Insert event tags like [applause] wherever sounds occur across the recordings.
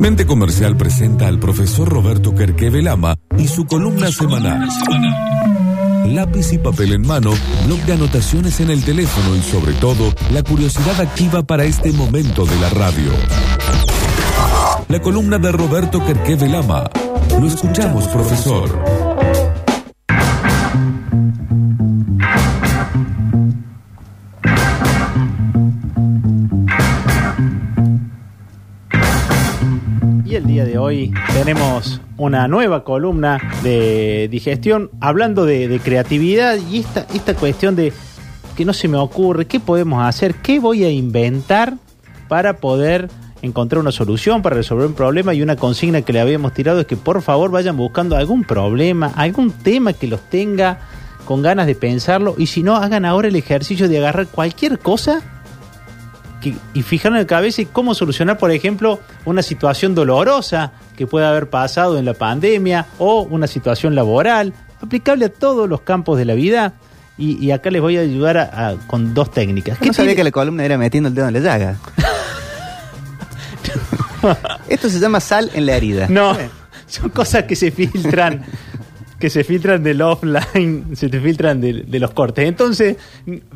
Mente Comercial presenta al profesor Roberto Kerkeve Lama y su columna semanal. Lápiz y papel en mano, blog de anotaciones en el teléfono y sobre todo la curiosidad activa para este momento de la radio. La columna de Roberto Kerkeve Lama. Lo escuchamos, profesor. Hoy tenemos una nueva columna de digestión hablando de, creatividad y esta, esta cuestión de que no se me ocurre, qué podemos hacer, qué voy a inventar para poder encontrar una solución, para resolver un problema y una consigna que le habíamos tirado es que por favor vayan buscando algún problema, algún tema que los tenga con ganas de pensarlo y si no hagan ahora el ejercicio de agarrar cualquier cosa y fijar en la cabeza y cómo solucionar, por ejemplo, una situación dolorosa que pueda haber pasado en la pandemia o una situación laboral, aplicable a todos los campos de la vida. Y, acá les voy a ayudar con dos técnicas. No sabía que la columna era metiendo el dedo en la llaga. [laughs] Esto se llama sal en la herida. No, son cosas que se filtran que se filtran del offline, se te filtran de, de, los cortes. Entonces,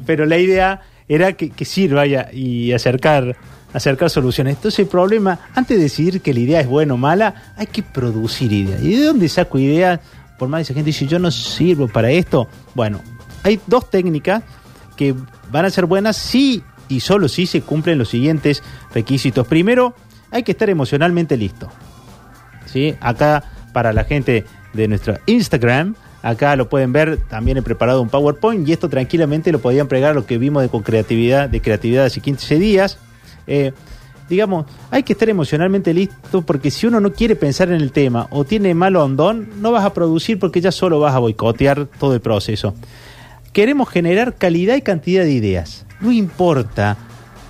pero la idea era que, sirva y, acercar, acercar soluciones. Entonces el problema, antes de decidir que la idea es buena o mala, hay que producir ideas. ¿Y de dónde saco ideas? Por más que esa gente dice, yo no sirvo para esto. Bueno, hay dos técnicas que van a ser buenas si y solo si se cumplen los siguientes requisitos. Primero, hay que estar emocionalmente listo. ¿Sí? Acá, para la gente de nuestro Instagram, Acá lo pueden ver, también he preparado un PowerPoint y esto tranquilamente lo podían pregar lo que vimos de, con creatividad, de creatividad hace 15 días. Eh, digamos, hay que estar emocionalmente listo porque si uno no quiere pensar en el tema o tiene malo hondón, no vas a producir porque ya solo vas a boicotear todo el proceso. Queremos generar calidad y cantidad de ideas. No importa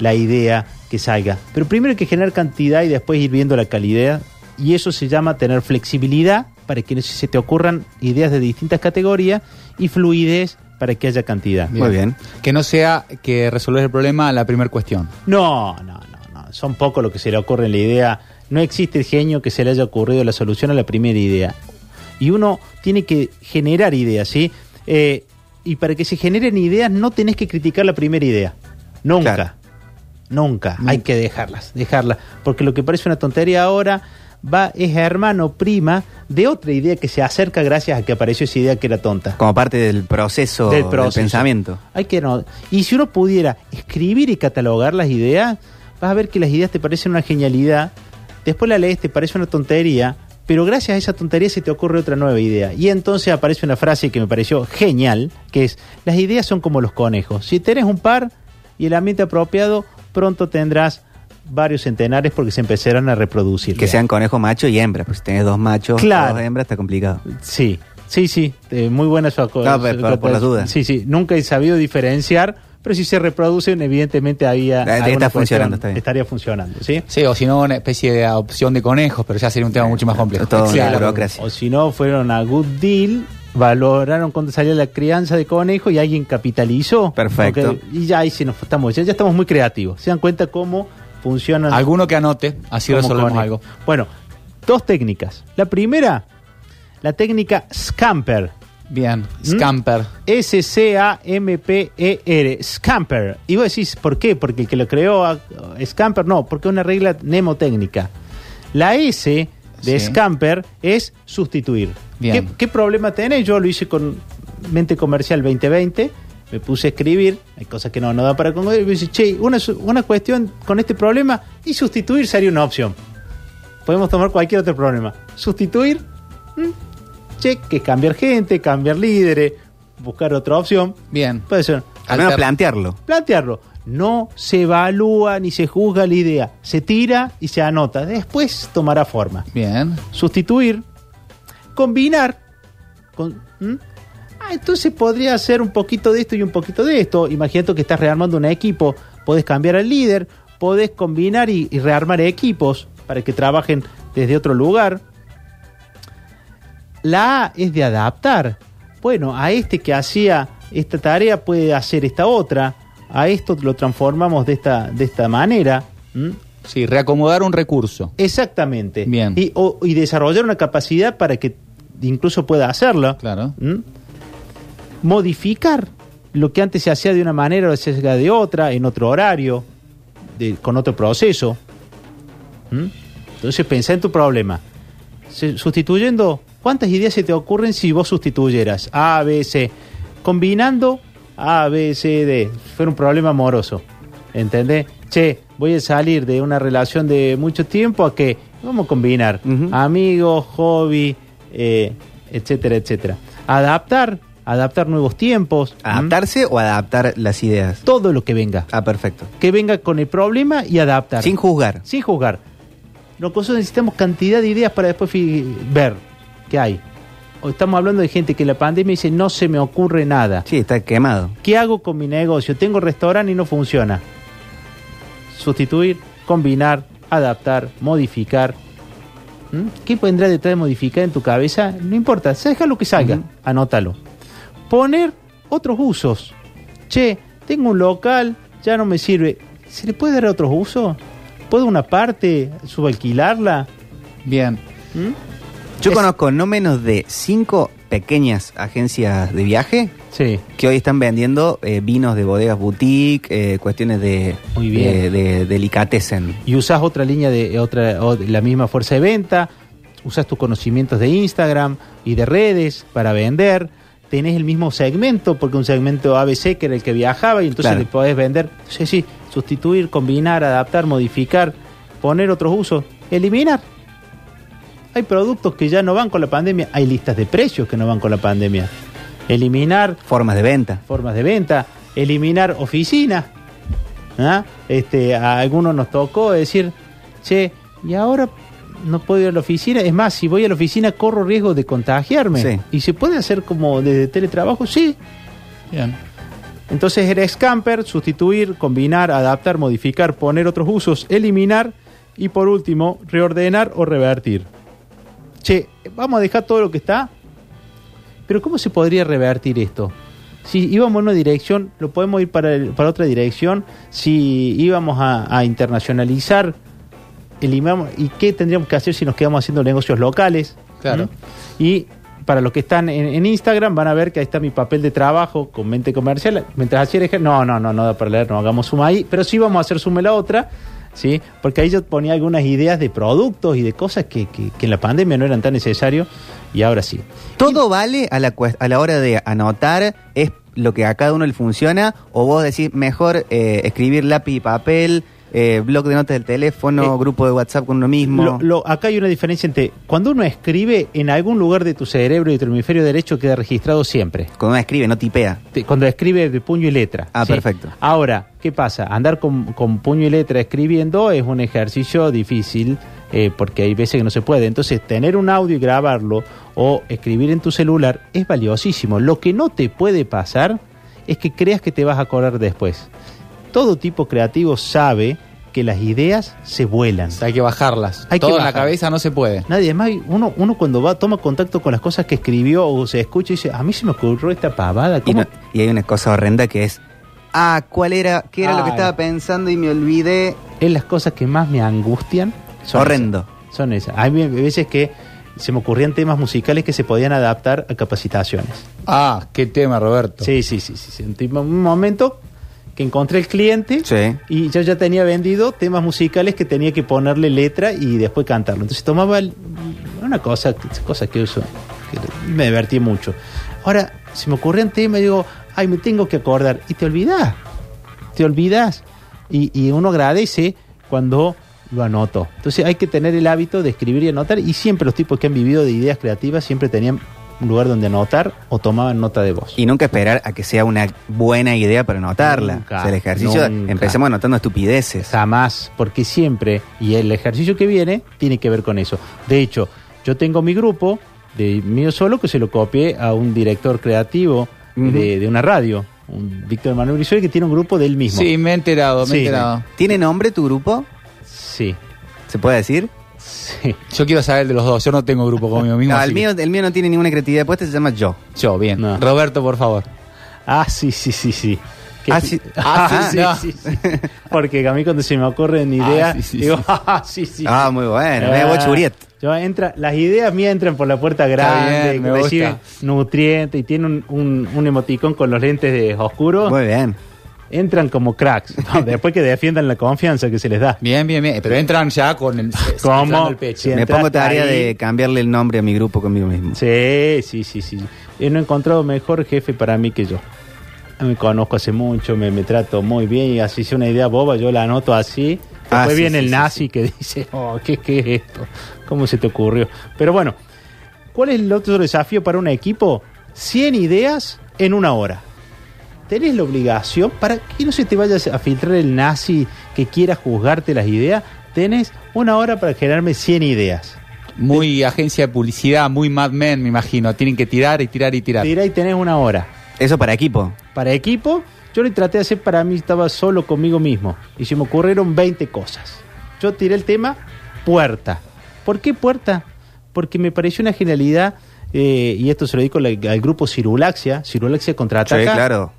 la idea que salga, pero primero hay que generar cantidad y después ir viendo la calidad y eso se llama tener flexibilidad para que se te ocurran ideas de distintas categorías y fluidez para que haya cantidad. Muy bien. Que no sea que resolver el problema a la primera cuestión. No, no, no, no. Son poco lo que se le ocurre en la idea. No existe el genio que se le haya ocurrido la solución a la primera idea. Y uno tiene que generar ideas, ¿sí? Eh, y para que se generen ideas no tenés que criticar la primera idea. Nunca. Nunca. Hay que dejarlas, dejarlas. Porque lo que parece una tontería ahora va, es hermano, prima de otra idea que se acerca gracias a que apareció esa idea que era tonta. Como parte del proceso del, pensamiento. Hay que no. Y si uno pudiera escribir y catalogar las ideas, vas a ver que las ideas te parecen una genialidad, después la lees, te parece una tontería, pero gracias a esa tontería se te ocurre otra nueva idea. Y entonces aparece una frase que me pareció genial, que es, las ideas son como los conejos. Si tenés un par y el ambiente apropiado, pronto tendrás varios centenares porque se empezaron a reproducir. Que sean conejo macho y hembra, pues si tenés dos machos claro. dos hembras está complicado. Sí, sí, sí, eh, muy buena su no, por, por, las dudas. Sí, sí, nunca he sabido diferenciar, pero si se reproducen, evidentemente había... Está funcionando, está bien. Estaría funcionando, ¿sí? Sí, o si no, una especie de adopción de conejos, pero ya sería un tema mucho más complejo. Todo burocracia. O si no, fueron a good deal valoraron cuando salía la crianza de conejo y alguien capitalizó. Perfecto. y ya ahí sí nos estamos, ya, ya estamos muy creativos. Se dan cuenta cómo funcionan. Alguno que anote, así resolvemos algo. Bueno, dos técnicas. La primera, la técnica Scamper. Bien, ¿Mm? Scamper. S-C-A-M-P-E-R. Scamper. Y vos decís, ¿por qué? Porque el que lo creó, Scamper, no, porque es una regla mnemotécnica. La S de Scamper es sustituir. Bien. ¿Qué, ¿Qué, problema tenés? Yo lo hice con Mente Comercial 2020 me puse a escribir, hay cosas que no, no da para concluir, y me dice, che, una, una cuestión con este problema y sustituir sería una opción. Podemos tomar cualquier otro problema. Sustituir, che, que cambiar gente, cambiar líderes, buscar otra opción. Bien. Puede ser. Al menos plantearlo. Plantearlo. No se evalúa ni se juzga la idea. Se tira y se anota. Después tomará forma. Bien. Sustituir. Combinar. Con, Ah, entonces podría hacer un poquito de esto y un poquito de esto. Imagínate que estás rearmando un equipo, podés cambiar al líder, podés combinar y, rearmar equipos para que trabajen desde otro lugar. La A es de adaptar. Bueno, a este que hacía esta tarea puede hacer esta otra. A esto lo transformamos de esta, de esta manera. Sí, reacomodar un recurso. Exactamente. Bien. Y, o- y desarrollar una capacidad para que incluso pueda hacerlo. Claro. ¿Mm? Modificar lo que antes se hacía de una manera o se hacía de otra, en otro horario, de- con otro proceso. ¿Mm? Entonces pensá en tu problema. Se- sustituyendo, ¿cuántas ideas se te ocurren si vos sustituyeras A, B, C? Combinando A, B, C, D. Fue un problema amoroso. ¿Entendés? Che, voy a salir de una relación de mucho tiempo a que vamos a combinar amigos, hobby, eh, etcétera, etcétera. Adaptar, adaptar nuevos tiempos. ¿Adaptarse o adaptar las ideas? Todo lo que venga. Ah, perfecto. Que venga con el problema y adaptar. Sin juzgar. Sin juzgar. Nosotros necesitamos cantidad de ideas para después ver qué hay. O estamos hablando de gente que en la pandemia dice no se me ocurre nada. Sí, está quemado. ¿Qué hago con mi negocio? Tengo restaurante y no funciona. Sustituir, combinar, adaptar, modificar. ¿Qué vendrá detrás de modificar en tu cabeza? No importa, deja lo que salga, anótalo. Poner otros usos. Che, tengo un local, ya no me sirve. ¿Se le puede dar otros usos? ¿Puedo una parte subalquilarla? Bien. ¿Mm? Yo Es- conozco no menos de cinco pequeñas agencias de viaje Sí. que hoy están vendiendo eh, vinos de bodegas boutique, eh, cuestiones de, Muy bien. de, y usas otra línea de otra la misma fuerza de venta, usas tus conocimientos de Instagram y de redes para vender, tenés el mismo segmento, porque un segmento ABC que era el que viajaba y entonces Claro. le podés vender, entonces sí, sustituir, combinar, adaptar, modificar, poner otros usos, eliminar. Hay productos que ya no van con la pandemia, hay listas de precios que no van con la pandemia. Eliminar Formas de venta. formas de venta, eliminar oficinas. ¿Ah? Este, a algunos nos tocó decir, che, y ahora no puedo ir a la oficina. Es más, si voy a la oficina corro riesgo de contagiarme. Sí. ¿Y se puede hacer como desde teletrabajo? Sí. Bien. Entonces era scamper, sustituir, combinar, adaptar, modificar, poner otros usos, eliminar y por último, reordenar o revertir. Che, vamos a dejar todo lo que está, pero ¿cómo se podría revertir esto? Si íbamos en una dirección, lo podemos ir para, el- para otra dirección. Si íbamos a, a internacionalizar, eliminamos. ¿Y qué tendríamos que hacer si nos quedamos haciendo negocios locales? Claro. ¿Mm? Y para los que están en, en Instagram, van a ver que ahí está mi papel de trabajo con mente comercial. Mientras hacía el no, no, no, no da para leer, no hagamos suma ahí. Pero sí vamos a hacer suma la otra. ¿sí? Porque ahí yo ponía algunas ideas de productos y de cosas que, que- que en la pandemia no eran tan necesarios y ahora sí. ¿Todo vale a la, a la hora de anotar? ¿Es lo que a cada uno le funciona? ¿O vos decís mejor eh, escribir lápiz y papel, eh, blog de notas del teléfono, Eh, grupo de WhatsApp con uno mismo? Lo- lo- acá hay una diferencia entre cuando uno escribe, en algún lugar de tu cerebro y tu hemisferio derecho queda registrado siempre. Cuando uno escribe, no tipea. Cuando escribe de puño y letra. Ah, perfecto. Ahora, ¿qué pasa? Andar con, con puño y letra escribiendo es un ejercicio difícil eh, porque hay veces que no se puede. Entonces, tener un audio y grabarlo o escribir en tu celular es valiosísimo. Lo que no te puede pasar es que creas que te vas a acordar después. Todo tipo creativo sabe que las ideas se vuelan. O sea, hay que bajarlas. Hay que Todo en la bajar. cabeza no se puede. Nadie más, uno, uno cuando va, toma contacto con las cosas que escribió o se escucha y dice, a mí se me ocurrió esta pavada. Y, y hay una cosa horrenda que es, ah, ¿cuál era? ¿Qué era lo que estaba pensando y me olvidé? Es las cosas que más me angustian. son Horrendo. esas. Son esas. Hay veces que se me ocurrían temas musicales que se podían adaptar a capacitaciones. Ah, qué tema, Roberto. Sí, sí, sí, sí. sí. Un, tipo- un momento que encontré el cliente Sí. y yo ya tenía vendido temas musicales que tenía que ponerle letra y después cantarlo. Entonces tomaba el- una cosa, cosa que uso, que me divertí mucho. Ahora, se me ocurrían temas y digo, ay, me tengo que acordar. Y te olvidás, te olvidás. Y, y uno agradece cuando lo anoto. Entonces hay que tener el hábito de escribir y anotar. Y siempre los tipos que han vivido de ideas creativas siempre tenían un lugar donde anotar o tomaban nota de voz. Y nunca esperar a que sea una buena idea para anotarla. Nunca, o sea, el ejercicio, nunca. empecemos anotando estupideces. Jamás, porque siempre, y el ejercicio que viene tiene que ver con eso. De hecho, yo tengo mi grupo de mío solo que se lo copié a un director creativo de, de una radio, un Víctor Manuel Brizuela, que tiene un grupo de él mismo. Sí, me he enterado, me Sí. he enterado. ¿Tiene nombre tu grupo? Sí, ¿Se puede decir? Sí. Yo quiero saber el de los dos. Yo no tengo grupo conmigo [laughs] mismo. No, el mío, el mío no tiene ninguna creatividad puesta, se llama Yo. Yo, bien. No. Roberto, por favor. Ah, sí, sí, sí, sí. Ah, sí. Ah, sí, no. sí, sí. Porque a mí cuando se me ocurren ideas, sí, sí, digo, sí. [laughs] ah, sí, sí. Ah, muy bueno. Ah, Me voy Churiet. yo entra, las ideas mías entran por la puerta grande, bien, me reciben nutrientes y tiene un, un, un emoticón con los lentes de oscuro. Muy bien. Entran como cracks. [laughs] No, después que defiendan la confianza que se les da. Bien, bien, bien. Pero entran ya con el, ¿Cómo? pecho. Sí. Me pongo tarea ahí. de cambiarle el nombre a mi grupo conmigo mismo. Sí, sí, sí, sí. Yo no he encontrado mejor jefe para mí que yo. Me conozco hace mucho, me, me trato muy bien y así si una idea boba yo la anoto así. Después Ah, sí, viene sí, el sí, nazi que dice, oh, ¿qué, ¿qué es esto? ¿Cómo se te ocurrió? Pero bueno, ¿cuál es el otro desafío para un equipo? 100 ideas en una hora. Tenés la obligación, para que no se te vaya a filtrar el nazi que quiera juzgarte las ideas, tenés una hora para generarme 100 ideas. Muy agencia de publicidad, muy Mad Men, me imagino. Tienen que tirar y tirar y tirar. Tira y tenés una hora. Eso para equipo. Para equipo, yo le traté de hacer para mí, estaba solo conmigo mismo. Y se me ocurrieron 20 cosas. Yo tiré el tema puerta. ¿Por qué puerta? Porque me pareció una genialidad, eh, y esto se lo digo al, al grupo Cirulaxia, Cirulaxia contraataca, Sí, claro.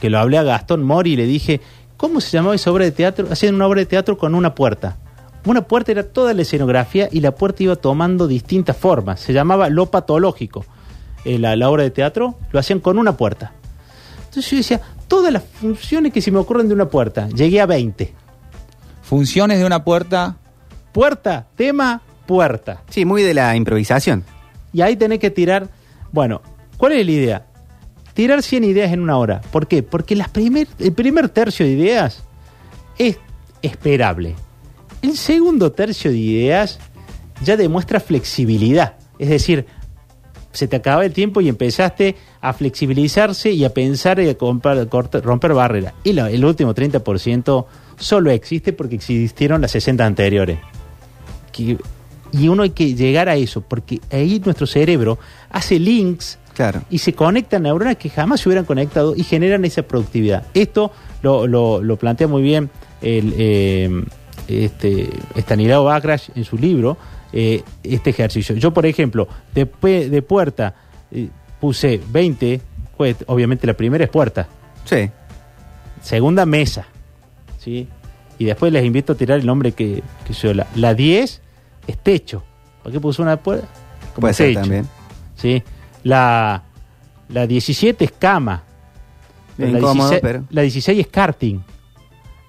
Que lo hablé a Gastón Mori y le dije, ¿cómo se llamaba esa obra de teatro? Hacían una obra de teatro con una puerta. Una puerta era toda la escenografía y la puerta iba tomando distintas formas. Se llamaba lo patológico. Eh, la, la obra de teatro lo hacían con una puerta. Entonces yo decía, todas las funciones que se me ocurren de una puerta. Llegué a 20. Funciones de una puerta. Puerta, tema, puerta. Sí, muy de la improvisación. Y ahí tenés que tirar. Bueno, ¿cuál es la idea? Tirar 100 ideas en una hora. ¿Por qué? Porque el primer tercio de ideas es esperable. El segundo tercio de ideas ya demuestra flexibilidad. Es decir, se te acaba el tiempo y empezaste a flexibilizarse y a pensar y a comprar- cortar- romper barreras. Y el último 30% solo existe porque existieron las 60 anteriores. Y uno hay que llegar a eso, porque ahí nuestro cerebro hace links Claro. y se conectan neuronas que jamás se hubieran conectado y generan esa productividad. Esto lo, lo- lo plantea muy bien el, eh, este, Stanislao en su libro, eh, este ejercicio. Yo, por ejemplo, de, de puerta eh, puse 20, pues, obviamente la primera es puerta, Sí. segunda mesa, ¿sí? Y después les invito a tirar el nombre que, que yo, la, la 10 es techo. ¿Por qué puse una puerta? Como Puede ser también. ¿sí? La, la 17 es cama. La, incómodo, 16, pero- la 16 es karting.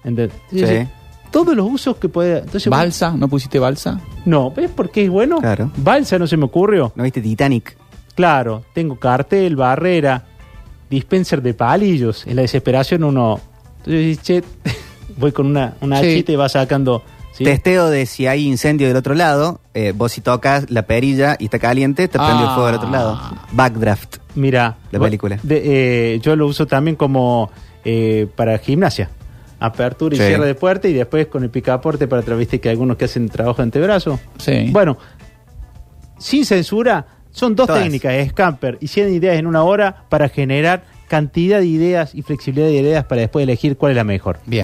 Entonces, Todos los usos que puede. Entonces, ¿Balsa? ¿No pusiste balsa? No, ¿ves por qué es bueno? Claro. Balsa no se me ocurrió. ¿No viste Titanic? Claro, tengo cartel, barrera, dispenser de palillos. En la desesperación uno. Entonces, che, [laughs] voy con una, una Sí. y va sacando. ¿Sí? Testeo de si hay incendio del otro lado. eh, vos si tocas la perilla y está caliente, te prende el Ah. fuego del otro lado. Backdraft. Mira, La vos- película. de- eh, yo lo uso también como eh, para gimnasia. Apertura y Sí. cierre de puerta y después con el picaporte para atrás, viste que hay algunos que hacen trabajo de antebrazo. Sí. Bueno, sin censura, son dos Todas. técnicas, Scamper y 100 ideas en una hora para generar cantidad de ideas y flexibilidad de ideas para después elegir cuál es la mejor. Bien.